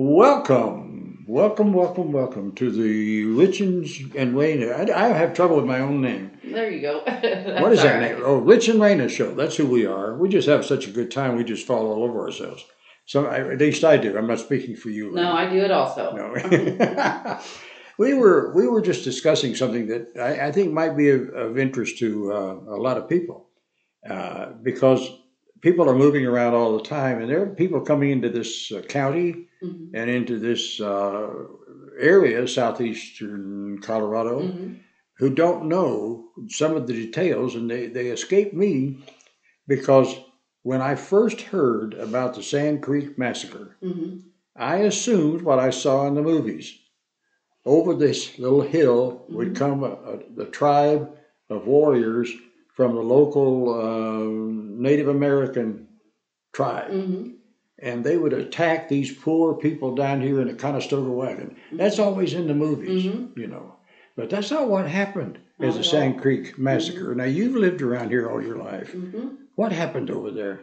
Welcome, welcome, welcome, welcome to the Richens and Raina. I, I have trouble with my own name. There you go. What is that name? Oh, Rich and Raina Show. That's who we are. We just have such a good time. We just fall all over ourselves. So I, at least I do. I'm not speaking for you. No, I do it also. No. we were we were just discussing something that I, I think might be of, of interest to uh, a lot of people uh, because people are moving around all the time, and there are people coming into this uh, county Mhm. and into this uh, area, southeastern Colorado, Mhm. who don't know some of the details, and they, they escape me because when I first heard about the Sand Creek Massacre, Mhm. I assumed what I saw in the movies. Over this little hill would come a, a, the tribe of warriors from the local uh, Native American tribe Mhm. And they would attack these poor people down here in a Conestoga wagon. That's always in the movies, Mhm. you know. But that's not what happened as the Sand Creek massacre. Now you've lived around here all your life. Mhm. What happened over there?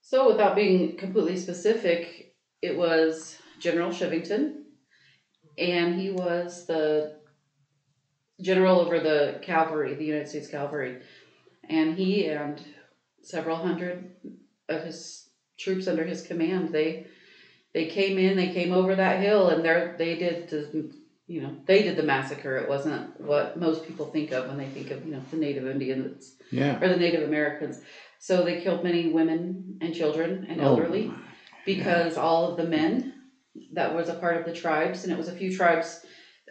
So, without being completely specific, it was General Chivington, and he was the general over the cavalry, the United States Cavalry, and he and several hundred of his troops under his command they they came in, they came over that hill, and there they did the you know they did the massacre. It wasn't what most people think of when they think of you know the Native Indians Yeah. or the Native Americans. So they killed many women and children and elderly Oh, because all of the men that was a part of the tribes, and it was a few tribes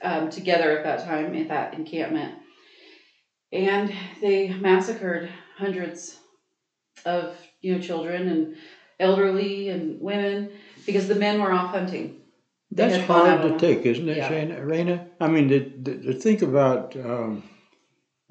um, together at that time at that encampment, and they massacred hundreds of you know children and elderly and women because the men were off hunting. They That's had gone hard out to on take, isn't it, Yeah. Shana, Raina? I mean, to, to, to think about um,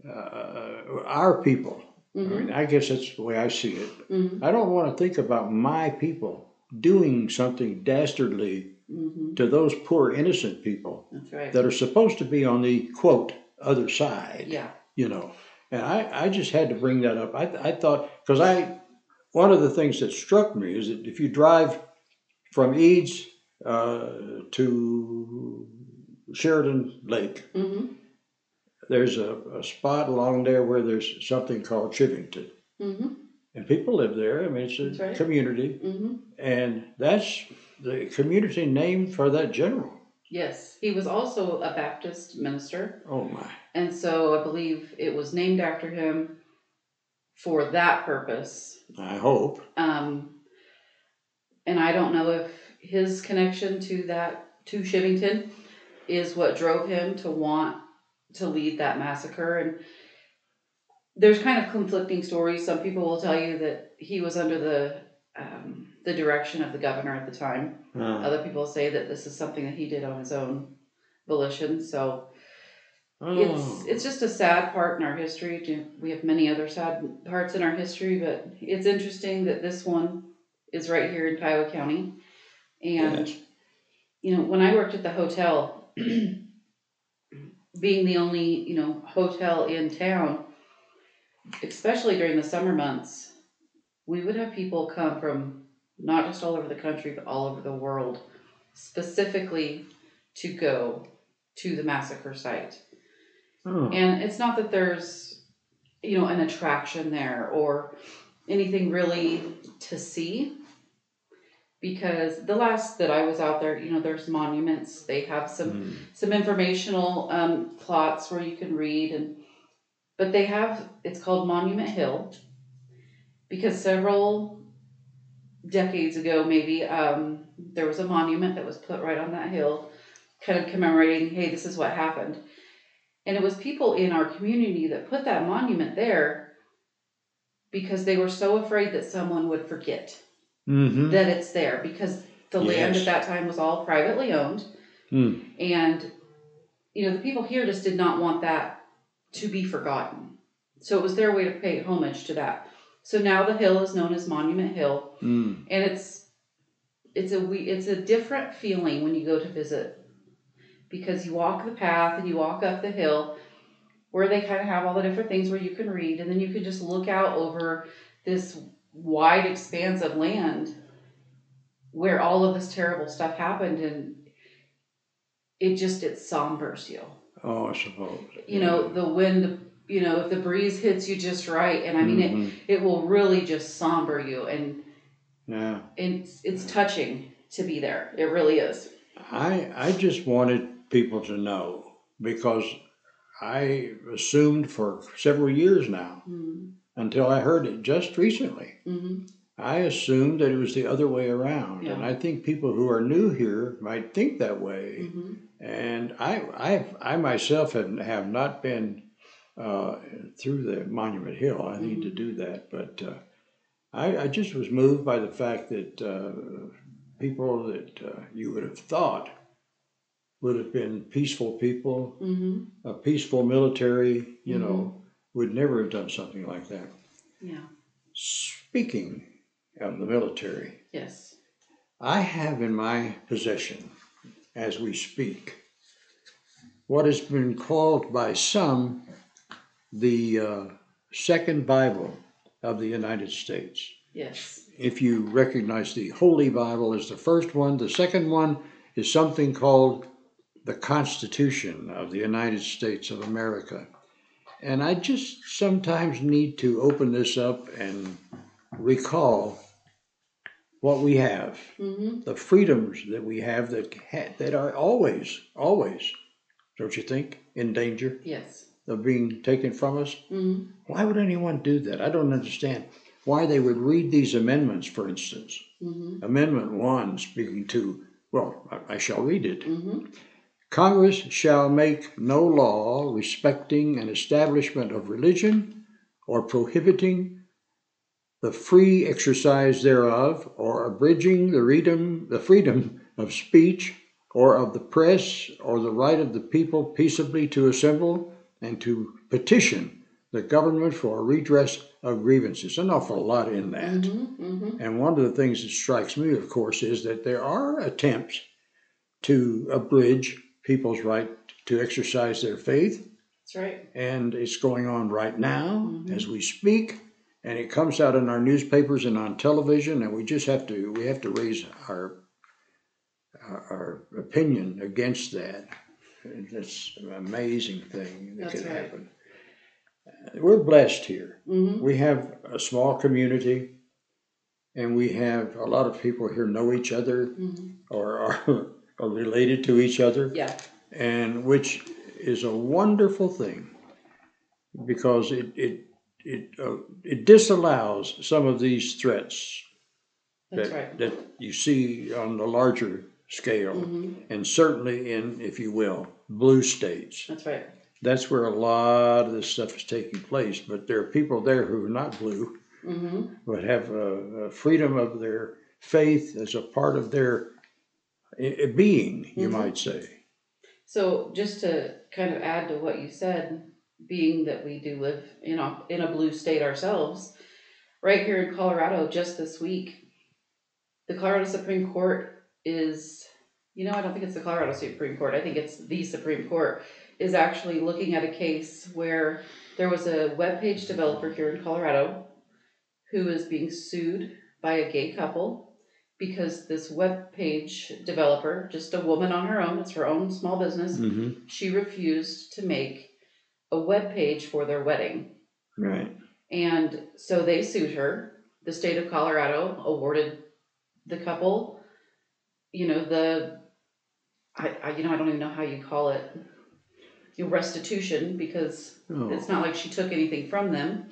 uh, our people. I Mhm, mean, I guess that's the way I see it. mhm, I don't want to think about my people doing something dastardly mhm. to those poor innocent people That's right. that are supposed to be on the quote other side Yeah. you know and i i just had to bring that up i, I thought because i one of the things that struck me is that if you drive from eads uh, to sheridan lake hmm there's a, a spot along there where there's something called chivington. Hmm and people live there. I mean it's a right. community. Hmm and that's the community name for that general. Yes, he was also a Baptist minister, oh my. And so I believe it was named after him for that purpose. i hope Um, and I don't know if his connection to that to Chivington is what drove him to want to lead that massacre. And there's kind of conflicting stories. Some people will tell you that he was under the um, the direction of the governor at the time. Uh, Other people say that this is something that he did on his own volition. So. It's oh. it's just a sad part in our history. We have many other sad parts in our history, but it's interesting that this one is right here in Kiowa County. And Yes. you know, when I worked at the hotel, being the only you know hotel in town, especially during the summer months, we would have people come from not just all over the country but all over the world, specifically to go to the massacre site. Oh. And it's not that there's, you know, an attraction there or anything really to see. Because the last that I was out there, you know, there's monuments. They have some Mm. some informational um, plots where you can read, and but they have it's called Monument Hill because several decades ago, maybe um, there was a monument that was put right on that hill, kind of commemorating, hey, this is what happened. And it was people in our community that put that monument there because they were so afraid that someone would forget Mhm. that it's there because the land at that time was all privately owned. Mm. And, you know, the people here just did not want that to be forgotten. So it was their way to pay homage to that. So now the hill is known as Monument Hill, Mm. and it's it's a we it's a different feeling when you go to visit because you walk the path and you walk up the hill where they kind of have all the different things where you can read and then you can just look out over this wide expanse of land where all of this terrible stuff happened and it just it sombers you Oh, I suppose. you know the wind you know if the breeze hits you just right and i mean Mhm. it it will really just somber you and Yeah. it's it's touching to be there it really is I I just wanted people to know because I assumed for several years now mm-hmm. until I heard it just recently. Mm-hmm. I assumed that it was the other way around, and I think people who are new here might think that way. Mm-hmm. And I I I myself have have not been uh, through the Monument Hill. I need to do that, but uh, I I just was moved by the fact that uh, people that uh, you would have thought would have been peaceful people, Mm-hmm. a peaceful military, you Mhm. know, would never have done something like that. yeah Speaking of the military, yes I have in my possession, as we speak, what has been called by some the uh, second Bible of the United States. yes If you recognize the Holy Bible as the first one, the second one is something called the Constitution of the United States of America. And I just sometimes need to open this up and recall what we have mm-hmm. the freedoms that we have that ha- that are always, always, don't you think, in danger yes of being taken from us? mm-hmm. Why would anyone do that? I don't understand why they would read these amendments, for instance. Mm-hmm. Amendment one, speaking to, well, I, I shall read it. Congress shall make no law respecting an establishment of religion or prohibiting the free exercise thereof or abridging the freedom, the freedom of speech or of the press or the right of the people peaceably to assemble and to petition the government for a redress of grievances. An awful lot in that. Mm-hmm. Mm-hmm. And one of the things that strikes me, of course, is that there are attempts to abridge people's right to exercise their faith, that's right and it's going on right now Mhm. as we speak. And it comes out in our newspapers and on television, and we just have to we have to raise our our, our opinion against that. It's an amazing thing that That's could right. happen. We're blessed here. mm-hmm. We have a small community, and we have a lot of people here know each other Mm-hmm. or are, are related to each other, yeah and which is a wonderful thing because it it it uh, it disallows some of these threats that's that right that you see on the larger scale, mm-hmm. and certainly in, if you will, blue states. that's right That's where a lot of this stuff is taking place. But there are people there who are not blue, mm-hmm. but have a, a freedom of their faith as a part of their i- being, you Mhm. might say. So just to kind of add to what you said, being that we do live in a in a blue state ourselves, right here in Colorado, just this week, the Colorado Supreme Court is, you know, I don't think it's the Colorado Supreme Court. I think it's the Supreme Court is actually looking at a case where there was a web page developer here in Colorado who is being sued by a gay couple because this web page developer, just a woman on her own, it's her own small business, Mm-hmm. she refused to make a web page for their wedding. Right. And so they sued her. The state of Colorado awarded the couple, you know, the I, I you know, I don't even know how you call it. You know, restitution because Oh. it's not like she took anything from them.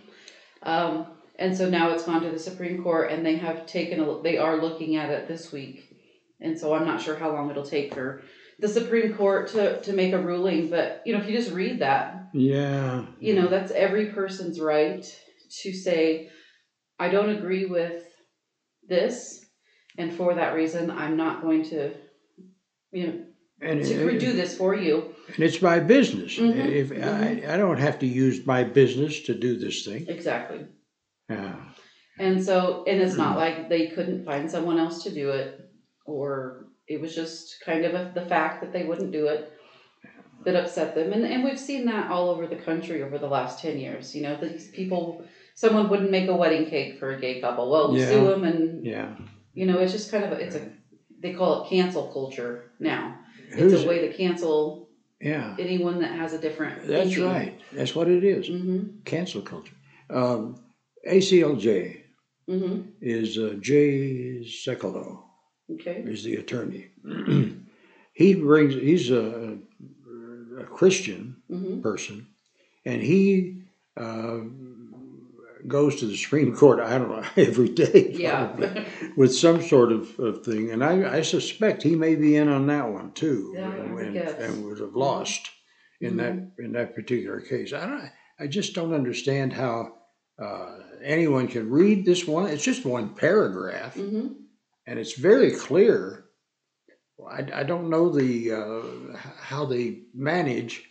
Um, and so now it's gone to the Supreme Court and they have taken a, they are looking at it this week. And so I'm not sure how long it'll take for the Supreme Court to, to make a ruling, but you know, if you just read that, Yeah. you know, that's every person's right to say, I don't agree with this, and for that reason, I'm not going to, you know, And, to it- do this for you. and it's my business. Mhm, If I, I don't have to use my business to do this thing. Exactly. Yeah. And so, and it's not like they couldn't find someone else to do it, or it was just kind of a, the fact that they wouldn't do it that upset them. And, and we've seen that all over the country over the last 10 years. You know, these people, someone wouldn't make a wedding cake for a gay couple. Well, Yeah. sue them and Yeah. You know, it's just kind of a, it's a they call it cancel culture now. Who's, It's a way to cancel yeah, anyone that has a different. that's right. That's what it is. Mm-hmm. Cancel culture. Um, ACLJ Mm-hmm. is uh, Jay Sekulow Okay. is the attorney. he brings. He's a, a Christian Mm-hmm. person, and he uh, goes to the Supreme Court. I don't know every day, probably, Yeah. with some sort of, of thing. And I, I suspect he may be in on that one too, Yeah, and, and, and would have lost in that in that particular case. I don't. I just don't understand how uh, anyone can read this one. It's just one paragraph, mm-hmm. and it's very clear. I, I don't know the uh, how they manage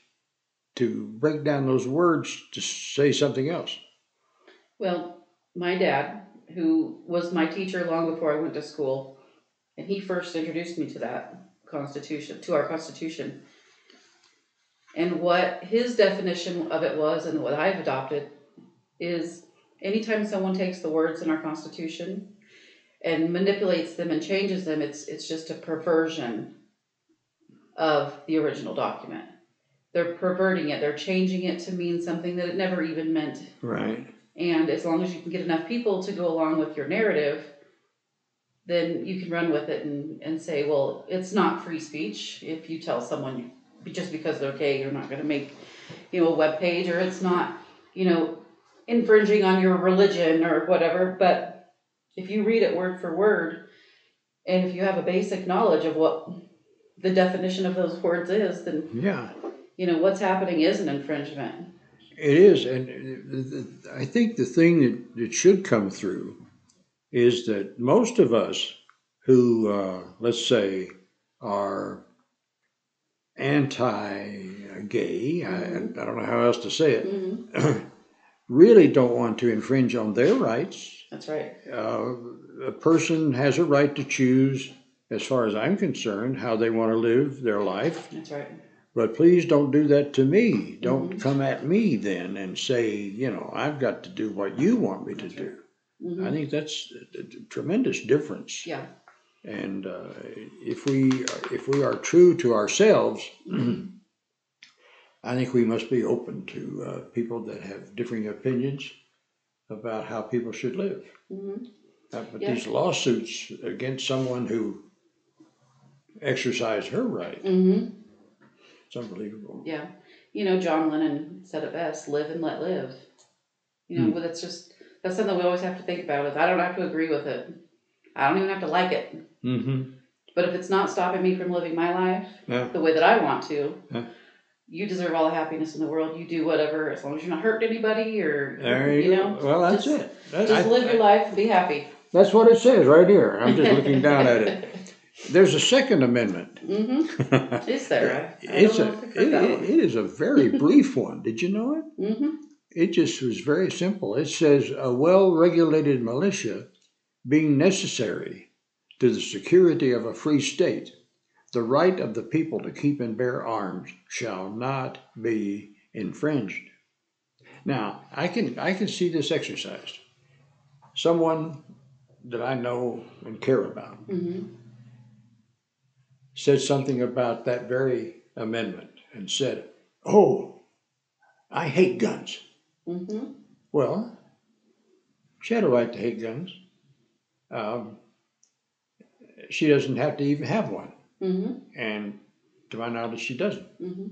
to break down those words to say something else. Well, my dad, who was my teacher long before I went to school, and he first introduced me to that Constitution, to our Constitution. And what his definition of it was, and what I've adopted, is anytime someone takes the words in our Constitution and manipulates them and changes them, it's it's just a perversion of the original document. They're perverting it. They're changing it to mean something that it never even meant Right. and as long as you can get enough people to go along with your narrative, then you can run with it and, and say, well, it's not free speech. If you tell someone just because they're gay, you're not going to make, you know, a web page, or it's not, you know, infringing on your religion or whatever. But if you read it word for word, and if you have a basic knowledge of what the definition of those words is, then Yeah. you know what's happening is an infringement. It is, and I think the thing that, that should come through is that most of us who, uh, let's say, are anti-gay, I, I don't know how else to say it, hmm really don't want to infringe on their rights. That's right. Uh, a person has a right to choose, as far as I'm concerned, how they want to live their life. That's right. But please don't do that to me. Don't come at me then and say, you know, I've got to do what you want me to do. hmm I think that's a a tremendous difference. Yeah. And uh, if we if we are true to ourselves, I think we must be open to uh, people that have differing opinions about how people should live. hmm Uh, but Yeah. these lawsuits against someone who exercised her right, hmm it's unbelievable. Yeah. You know, John Lennon said it best: "Live and let live." You know, but that's just that's something we always have to think about. Is I don't have to agree with it. I don't even have to like it. Mm-hmm. But if it's not stopping me from living my life Yeah. the way that I want to, Yeah. You deserve all the happiness in the world. You do whatever, as long as you're not hurting anybody or There you, you go. know. Well, that's just- it. That- Just I- live your life and be happy. That's what it says right here. I'm just looking down at it. There's a Second Amendment. Mm-hmm. Is there? I, I it's a, know if I've it, it- it is a very brief one. Did you know it? Mm-hmm. It just was very simple. It says a well regulated militia being necessary to the security of a free state, the right of the people to keep and bear arms shall not be infringed. Now, I can I can see this exercised. Someone that I know and care about Mm-hmm. said something about that very amendment and said, "Oh, I hate guns." Mm-hmm. Well, she had a right to hate guns. Um, she doesn't have to even have one, Mm-hmm. and to my knowledge, she doesn't. Mm-hmm.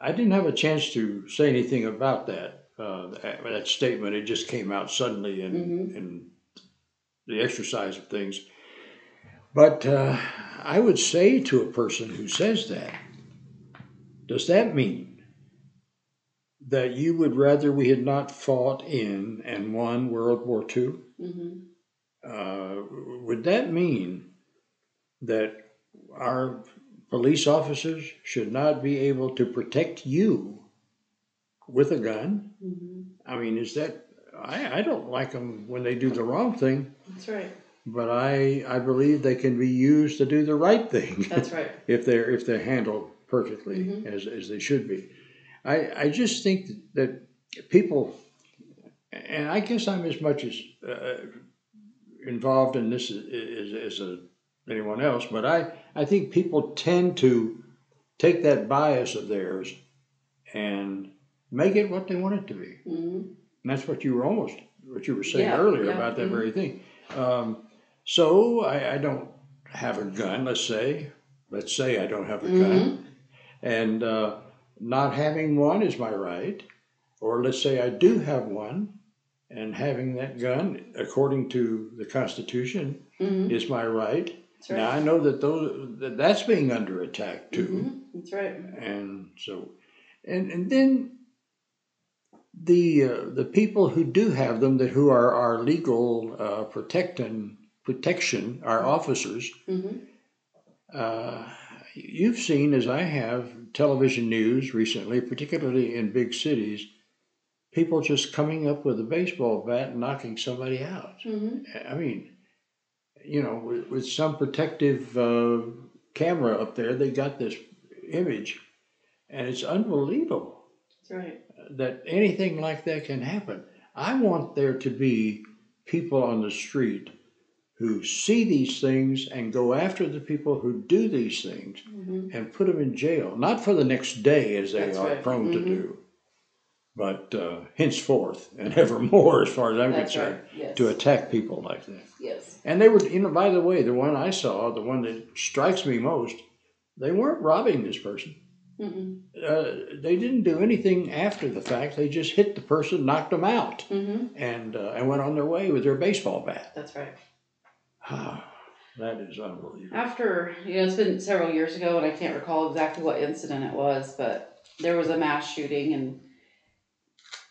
I didn't have a chance to say anything about that uh, that, that statement. It just came out suddenly in, Mhm. in the exercise of things. But uh, I would say to a person who says that, does that mean that you would rather we had not fought in and won World War II? Mm-hmm. Uh, would that mean that our police officers should not be able to protect you with a gun? Mm-hmm. I mean, is that I, I don't like them when they do the wrong thing, That's right. but I I believe they can be used to do the right thing That's right. if they're if they're handled perfectly Mhm. as as they should be. I I just think that people, and I guess I'm as much as uh, involved in this as, as, as a, anyone else, but I, I think people tend to take that bias of theirs and make it what they want it to be. hmm And that's what you were almost, what you were saying Yeah, earlier yeah, about that mhm. very thing. Um, so I, I don't have a gun, let's say. Let's say I don't have a gun. And uh, not having one is my right. Or let's say I do have one, and having that gun, according to the Constitution, hmm is my right. That's. Now I know that those that that's being under attack too Mhm. That's right. and so and and then the uh, the people who do have them that who are our legal uh, protecting protection our officers hmm uh, you've seen as I have television news recently particularly in big cities people just coming up with a baseball bat and knocking somebody out hmm I mean you know with, with some protective uh, camera up there they got this image and it's unbelievable That's right. that anything like that can happen. I want there to be people on the street who see these things and go after the people who do these things hmm and put them in jail, not for the next day as they That's are right. prone to Mhm. do, but uh, henceforth and evermore, as far as I'm That's concerned, right. Yes. to attack people like that. Yes. And they were, you know, by the way, the one I saw, the one that strikes me most, they weren't robbing this person. Uh, they didn't do anything after the fact. They just hit the person, knocked them out, hmm and uh, and went on their way with their baseball bat. That's right. that is unbelievable. After, you know, it's been several years ago and I can't recall exactly what incident it was, but there was a mass shooting and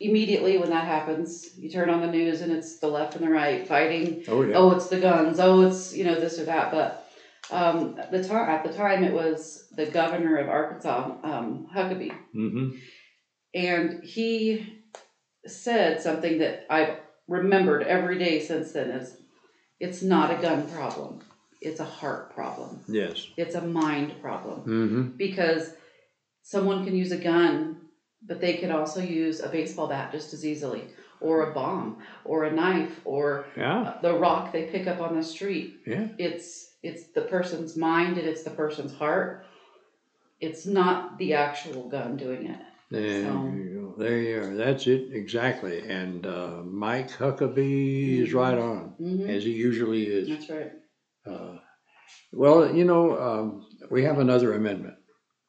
immediately when that happens, you turn on the news and it's the left and the right fighting. Oh yeah. Oh, it's the guns. Oh, it's, you know, this or that. But um, at the time, at the time, it was the governor of Arkansas, um, Huckabee. Mm-hmm. And he said something that I've remembered every day since then is it's not a gun problem. It's a heart problem. Yes. It's a mind problem Mm-hmm. because someone can use a gun, but they can also use a baseball bat just as easily, or a bomb, or a knife, or Yeah. the rock they pick up on the street. Yeah. It's it's the person's mind and it's the person's heart. It's not the actual gun doing it. There So- you go. There you are. That's it exactly. And uh, Mike Huckabee is Mhm. right on, hmm as he usually is. That's right. Uh, well, you know, um, we have another amendment.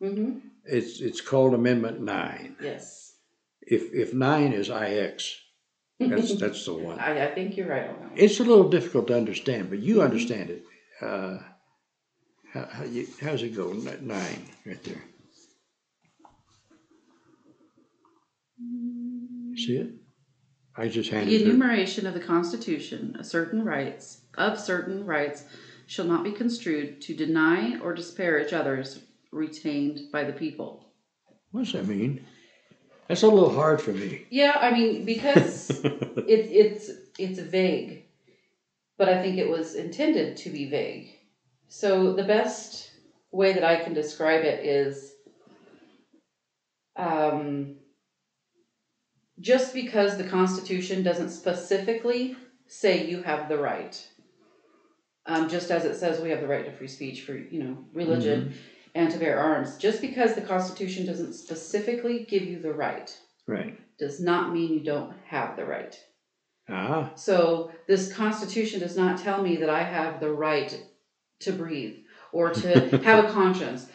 Hmm It's it's called Amendment Nine. Yes. If if nine is IX, that's that's the one. I, I think you're right on that. one. It's a little difficult to understand, but you understand it. Uh, how, how you, how's it go? N- Nine, right there. See it? I just The handed it. enumeration of the Constitution of certain rights of certain rights shall not be construed to deny or disparage others retained by the people. What does that mean? That's a little hard for me. Yeah, I mean because it, it's it's vague, but I think it was intended to be vague. So the best way that I can describe it is, um, just because the Constitution doesn't specifically say you have the right, um, just as it says we have the right to free speech for you know religion and to bear arms, just because the Constitution doesn't specifically give you the right right. does not mean you don't have the right. Ah, So this Constitution does not tell me that I have the right to breathe or to have a conscience.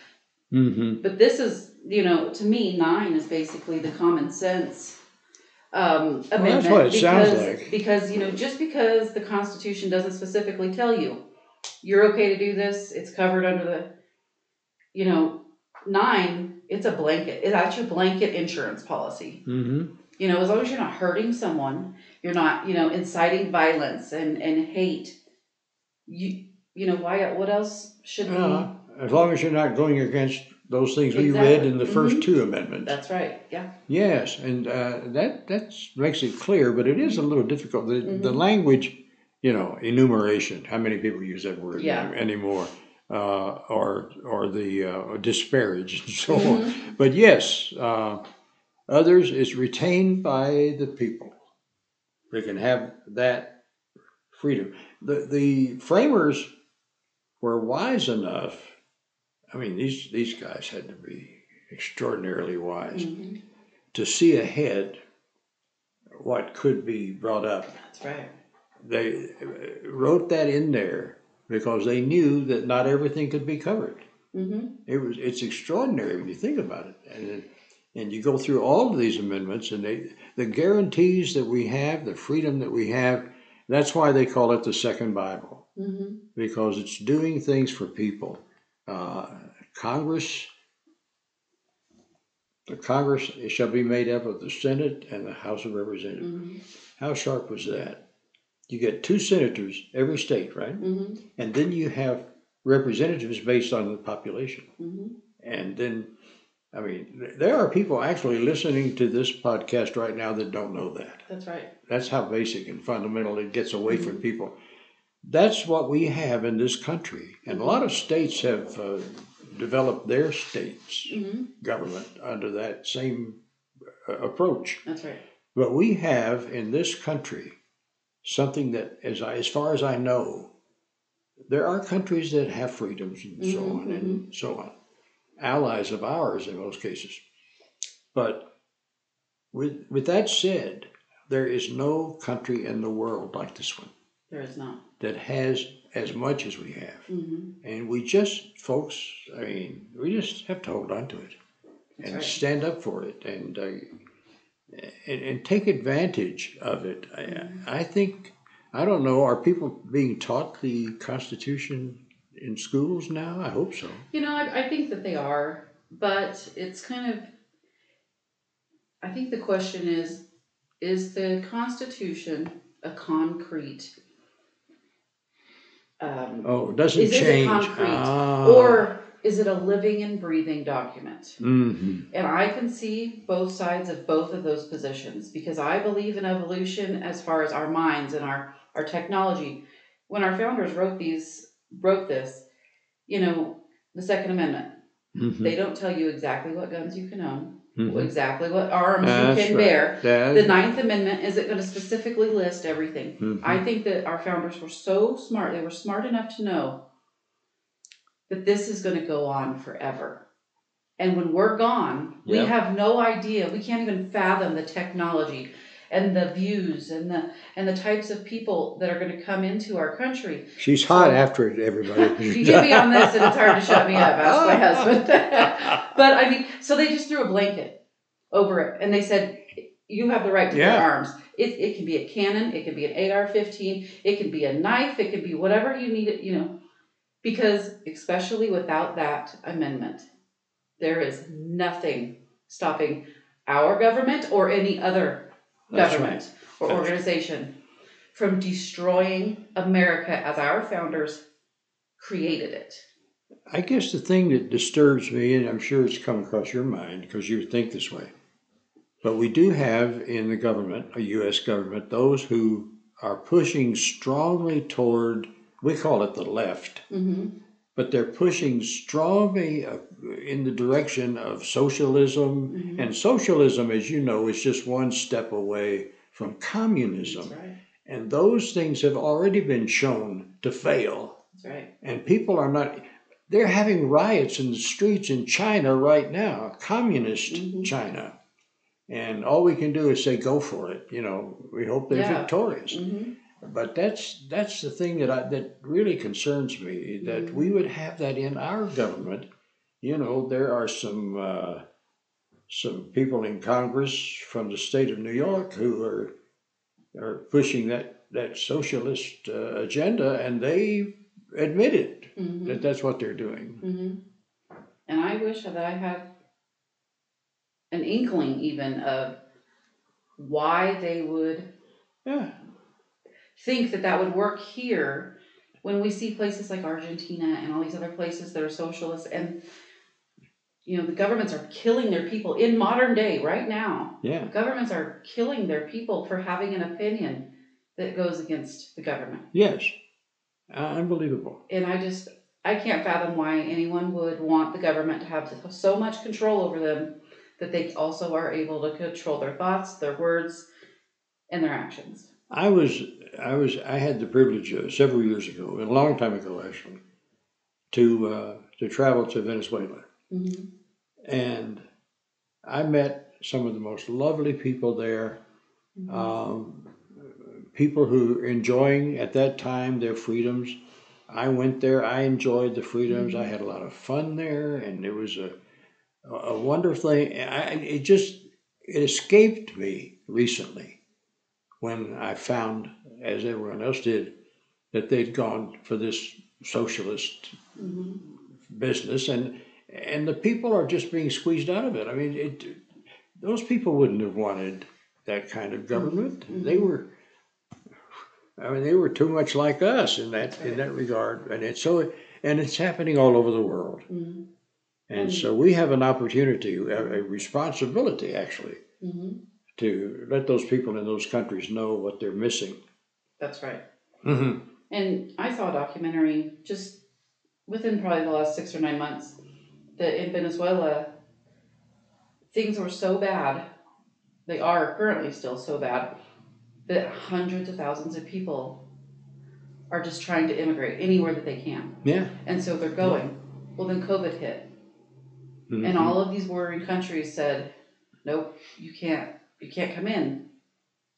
mm-hmm. But this is, you know, to me, nine is basically the common sense um, that's amendment. what it sounds because, like. Because you know, just because the Constitution doesn't specifically tell you you're okay to do this, it's covered under the, you know, nine. It's a blanket. It's your blanket insurance policy. Mm-hmm. You know, as long as you're not hurting someone, you're not, you know, inciting violence and, and hate. You you know, why what else should we Uh, as long as you're not going against those things we read in the 1st Exactly. two amendments. That's right. Yeah. Yes, and uh, that that makes it clear, but it is a little difficult. The, the Mhm. language, you know, enumeration. How many people use that word Yeah. anymore? Uh, or or the uh, disparage and so on. Mhm. But yes, uh, others is retained by the people. They can have that freedom. The the framers were wise enough. I mean, these these guys had to be extraordinarily wise Mhm. to see ahead what could be brought up. That's right. They uh, wrote that in there because they knew that not everything could be covered. hmm It was it's extraordinary when you think about it, and and you go through all of these amendments, and they the guarantees that we have, the freedom that we have. That's why they call it the Second Bible hmm because it's doing things for people. Uh, Congress, the Congress shall be made up of the Senate and the House of Representatives. hmm How sharp was that? You get two senators every state, right? hmm And then you have representatives based on the population. hmm And then, I mean, there are people actually listening to this podcast right now that don't know that. That's right. That's how basic and fundamental it gets away from people. That's what we have in this country. And a lot of states have uh, developed their states' hmm government under that same uh, approach. That's right. But we have in this country something that, as, I, as far as I know, there are countries that have freedoms and so Mhm, on and so on, allies of ours in most cases. But with, with that said, there is no country in the world like this one There is not. that has as much as we have. hmm And we just, folks, I mean, we just have to hold on to it That's and right. stand up for it and, uh, and and take advantage of it. I, I think I don't know. Are people being taught the Constitution in schools now? I hope so. You know, I, I think that they are, but it's kind of. I think the question is is the Constitution a concrete. Um, Oh, it doesn't Is it change. concrete? Ah. Or is it a living and breathing document? Mhm. And I can see both sides of both of those positions because I believe in evolution as far as our minds and our, our technology. When our founders wrote these wrote this, you know, the Second Amendment, Mhm. they don't tell you exactly what guns you can own, Mhm. exactly what arms That's you can right. bear. That- The Ninth Amendment isn't going to specifically list everything. Mhm. I think that our founders were so smart, they were smart enough to know that this is going to go on forever. And when we're gone, we have no idea. We can't even fathom the technology and the views and the and the types of people that are going to come into our country. She's hot after it, everybody. you get me on this and it's hard to shut me up. Ask my husband. but I mean, so they just threw a blanket over it and they said, you have the right to Yeah. bear arms. It, it can be a cannon, it can be an AR 15, it can be a knife, it can be whatever you need it, you know. Because, especially without that amendment, there is nothing stopping our government or any other That's government or That's right. organization from destroying America as our founders created it. I guess the thing that disturbs me, and I'm sure it's come across your mind because you think this way, but we do have in the government, a U.S. government, those who are pushing strongly toward, we call it the left, Mm-hmm. but they're pushing strongly uh, in the direction of socialism. Mhm. And socialism, as you know, is just one step away from communism. That's right. And those things have already been shown to fail That's right. and people are not they're having riots in the streets in china right now communist Mhm. china and all we can do is say go for it you know we hope they're Yeah. victorious Mm-hmm. But that's that's the thing that I, that really concerns me that Mhm. we would have that in our government you know there are some uh, some people in congress from the state of new york who are are pushing that that socialist uh, agenda and they admit it Mm-hmm. that that's what they're doing. Mm-hmm. And I wish that I had an inkling even of why they would Yeah, think that that would work here when we see places like Argentina and all these other places that are socialist and you know the governments are killing their people in modern day right now yeah, governments are killing their people for having an opinion that goes against the government yes, uh, unbelievable. and I just I can't fathom why anyone would want the government to have so much control over them that they also are able to control their thoughts, their words, and their actions. I was I was I had the privilege uh, several years ago, a long time ago actually, to uh, to travel to Venezuela, hmm and I met some of the most lovely people there. Um, people who are enjoying at that time their freedoms. I went there. I enjoyed the freedoms. I had a lot of fun there, and it was a a wonderful thing. I, it just it escaped me recently when I found, as everyone else did, that they'd gone for this socialist hmm business, and and the people are just being squeezed out of it. I mean, it, those people wouldn't have wanted that kind of government. They were, I mean, they were too much like us in that in that regard, and it's so and it's happening all over the world. hmm And so we have an opportunity, a, responsibility actually, hmm to let those people in those countries know what they're missing. That's right. Mm-hmm. And I saw a documentary just within probably the last six or nine months that in Venezuela, things were so bad, they are currently still so bad, that hundreds of thousands of people are just trying to immigrate anywhere that they can. Yeah. And so they're going. Well, then COVID hit. Mhm. And all of these bordering countries said, nope, you can't, you can't come in.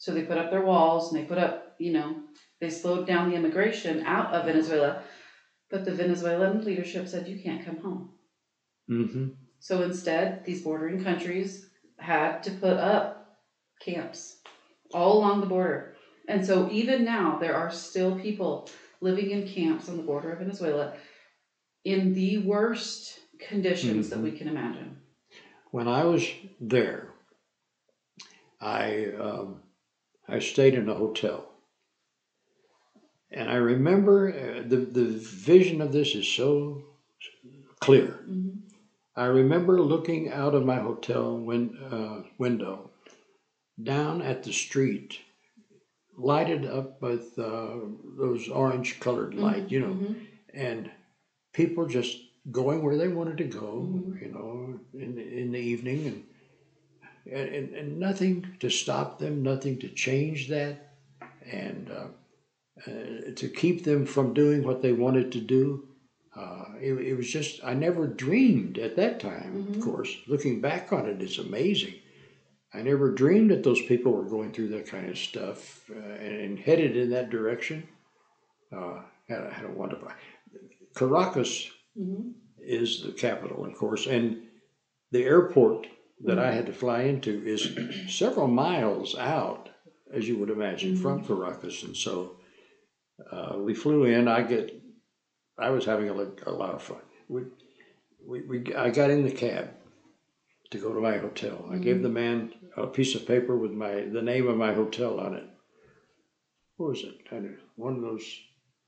So they put up their walls and they put up, you know, they slowed down the immigration out of Venezuela. But the Venezuelan leadership said, you can't come home. Mhm. So instead, these bordering countries had to put up camps all along the border. And so even now, there are still people living in camps on the border of Venezuela in the worst conditions that we can imagine. When I was there, I um, I stayed in a hotel, and I remember uh, the the vision of this is so clear. Mhm. I remember looking out of my hotel win, uh, window down at the street, lighted up with uh, those orange colored light, you know, Mhm. and people just going where they wanted to go, Mhm. you know, in the, in the evening, and, and and and nothing to stop them, nothing to change that, and uh, uh, to keep them from doing what they wanted to do. Uh, it, it was just I never dreamed at that time. Mhm. Of course, looking back on it, it's amazing. I never dreamed that those people were going through that kind of stuff uh, and, and headed in that direction. Uh, had, a, had a wonderful. Caracas Mhm. is the capital, of course, and the airport that I had to fly into is several miles out, as you would imagine, from Caracas, and so uh, we flew in. I get, I was having a, a lot of fun. We, we, we, I got in the cab to go to my hotel. I gave the man a piece of paper with my the name of my hotel on it. What was it? One of those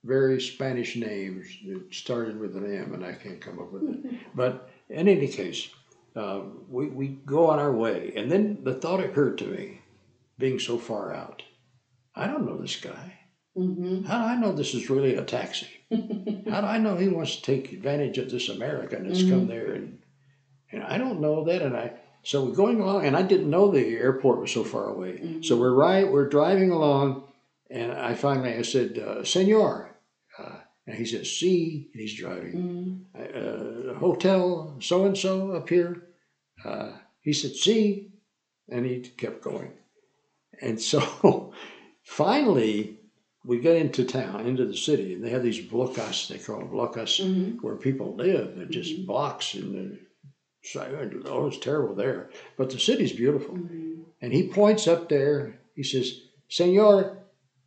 very Spanish names that started with an M, and I can't come up with it. But in any case, uh, we, we go on our way. And then the thought occurred to me, being so far out, I don't know this guy. Mhm. How do I know this is really a taxi? How do I know he wants to take advantage of this American that's Mm-hmm. come there? And, and I don't know that. And I, so we're going along, and I didn't know the airport was so far away. Mm-hmm. So we're right, we're driving along, and I finally, I said, uh, Senor. And he says, see, and he's driving uh, hotel so and so up here. Uh, he said, see, and he kept going. And so finally, we get into town, into the city, and they have these blocas, they call them blocas, Mhm. where people live. They're just blocks in the side. Oh, it's terrible there. But the city's beautiful. Mhm. And he points up there. He says, Senor,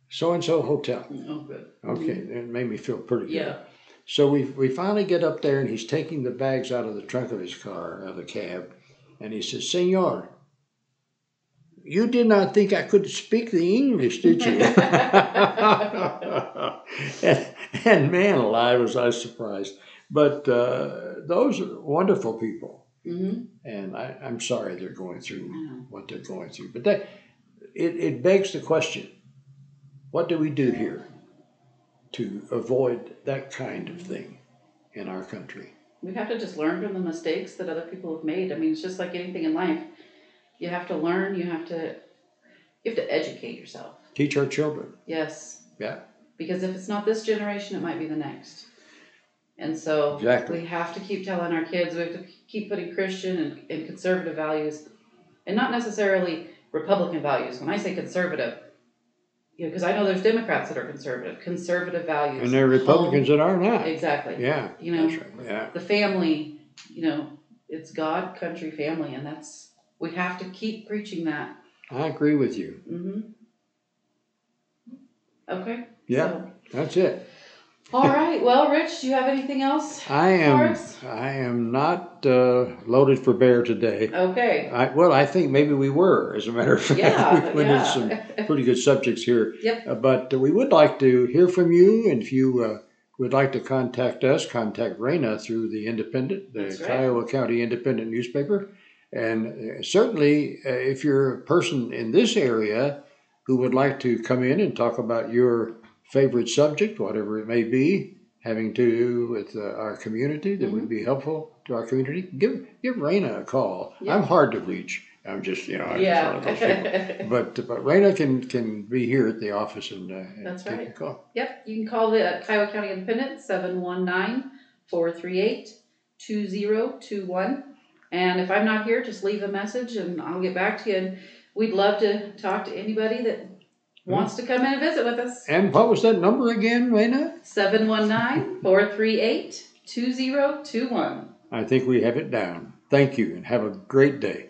so and so hotel. Oh, good. Okay, it made me feel pretty good. Yeah. So we, we finally get up there and he's taking the bags out of the trunk of his car, of the cab, and he says, Senor, you did not think I could speak the English, did you? and, and man alive, was I surprised. But uh, those are wonderful people. hmm And I, I'm sorry they're going through what they're going through. But that, it, it begs the question what do we do here to avoid that kind of thing in our country? We have to just learn from the mistakes that other people have made. I mean, it's just like anything in life. You have to learn. You have to. you have to educate yourself. Teach our children. Yes. Yeah. Because if it's not this generation, it might be the next. And so Exactly. we have to keep telling our kids, we have to keep putting Christian and, and conservative values, and not necessarily Republican values. When I say conservative, you know, because I know there's Democrats that are conservative, conservative values. And there are Republicans that are not. Exactly. Yeah. You know, right. Yeah. the family, you know, it's God, country, family, and that's, we have to keep preaching that. I agree with you. Mm-hmm. Okay. Yeah. so- That's it. All right. Well, Rich, do you have anything else? I am. I am not uh, loaded for bear today. Okay. I, well, I think maybe we were, as a matter of fact. Yeah. we went into some pretty good subjects here. Yep. Uh, but we would like to hear from you, and if you uh, would like to contact us, contact Raina through the Independent, the That's right. Kiowa County Independent newspaper. And uh, certainly, uh, if you're a person in this area who would like to come in and talk about your favorite subject, whatever it may be, having to do with uh, our community that Mm-hmm. would be helpful to our community, give give Raina a call. Yeah. I'm hard to reach. I'm just, you know, I'm just one of those people. But but Raina can can be here at the office and, uh, and That's take right. a call. yep. You can call the Kiowa County Independent 719-438-2021. And if I'm not here, just leave a message and I'll get back to you. And we'd love to talk to anybody that wants to come in and visit with us. And what was that number again, Raina? 719-438-2021. I think we have it down. Thank you and have a great day.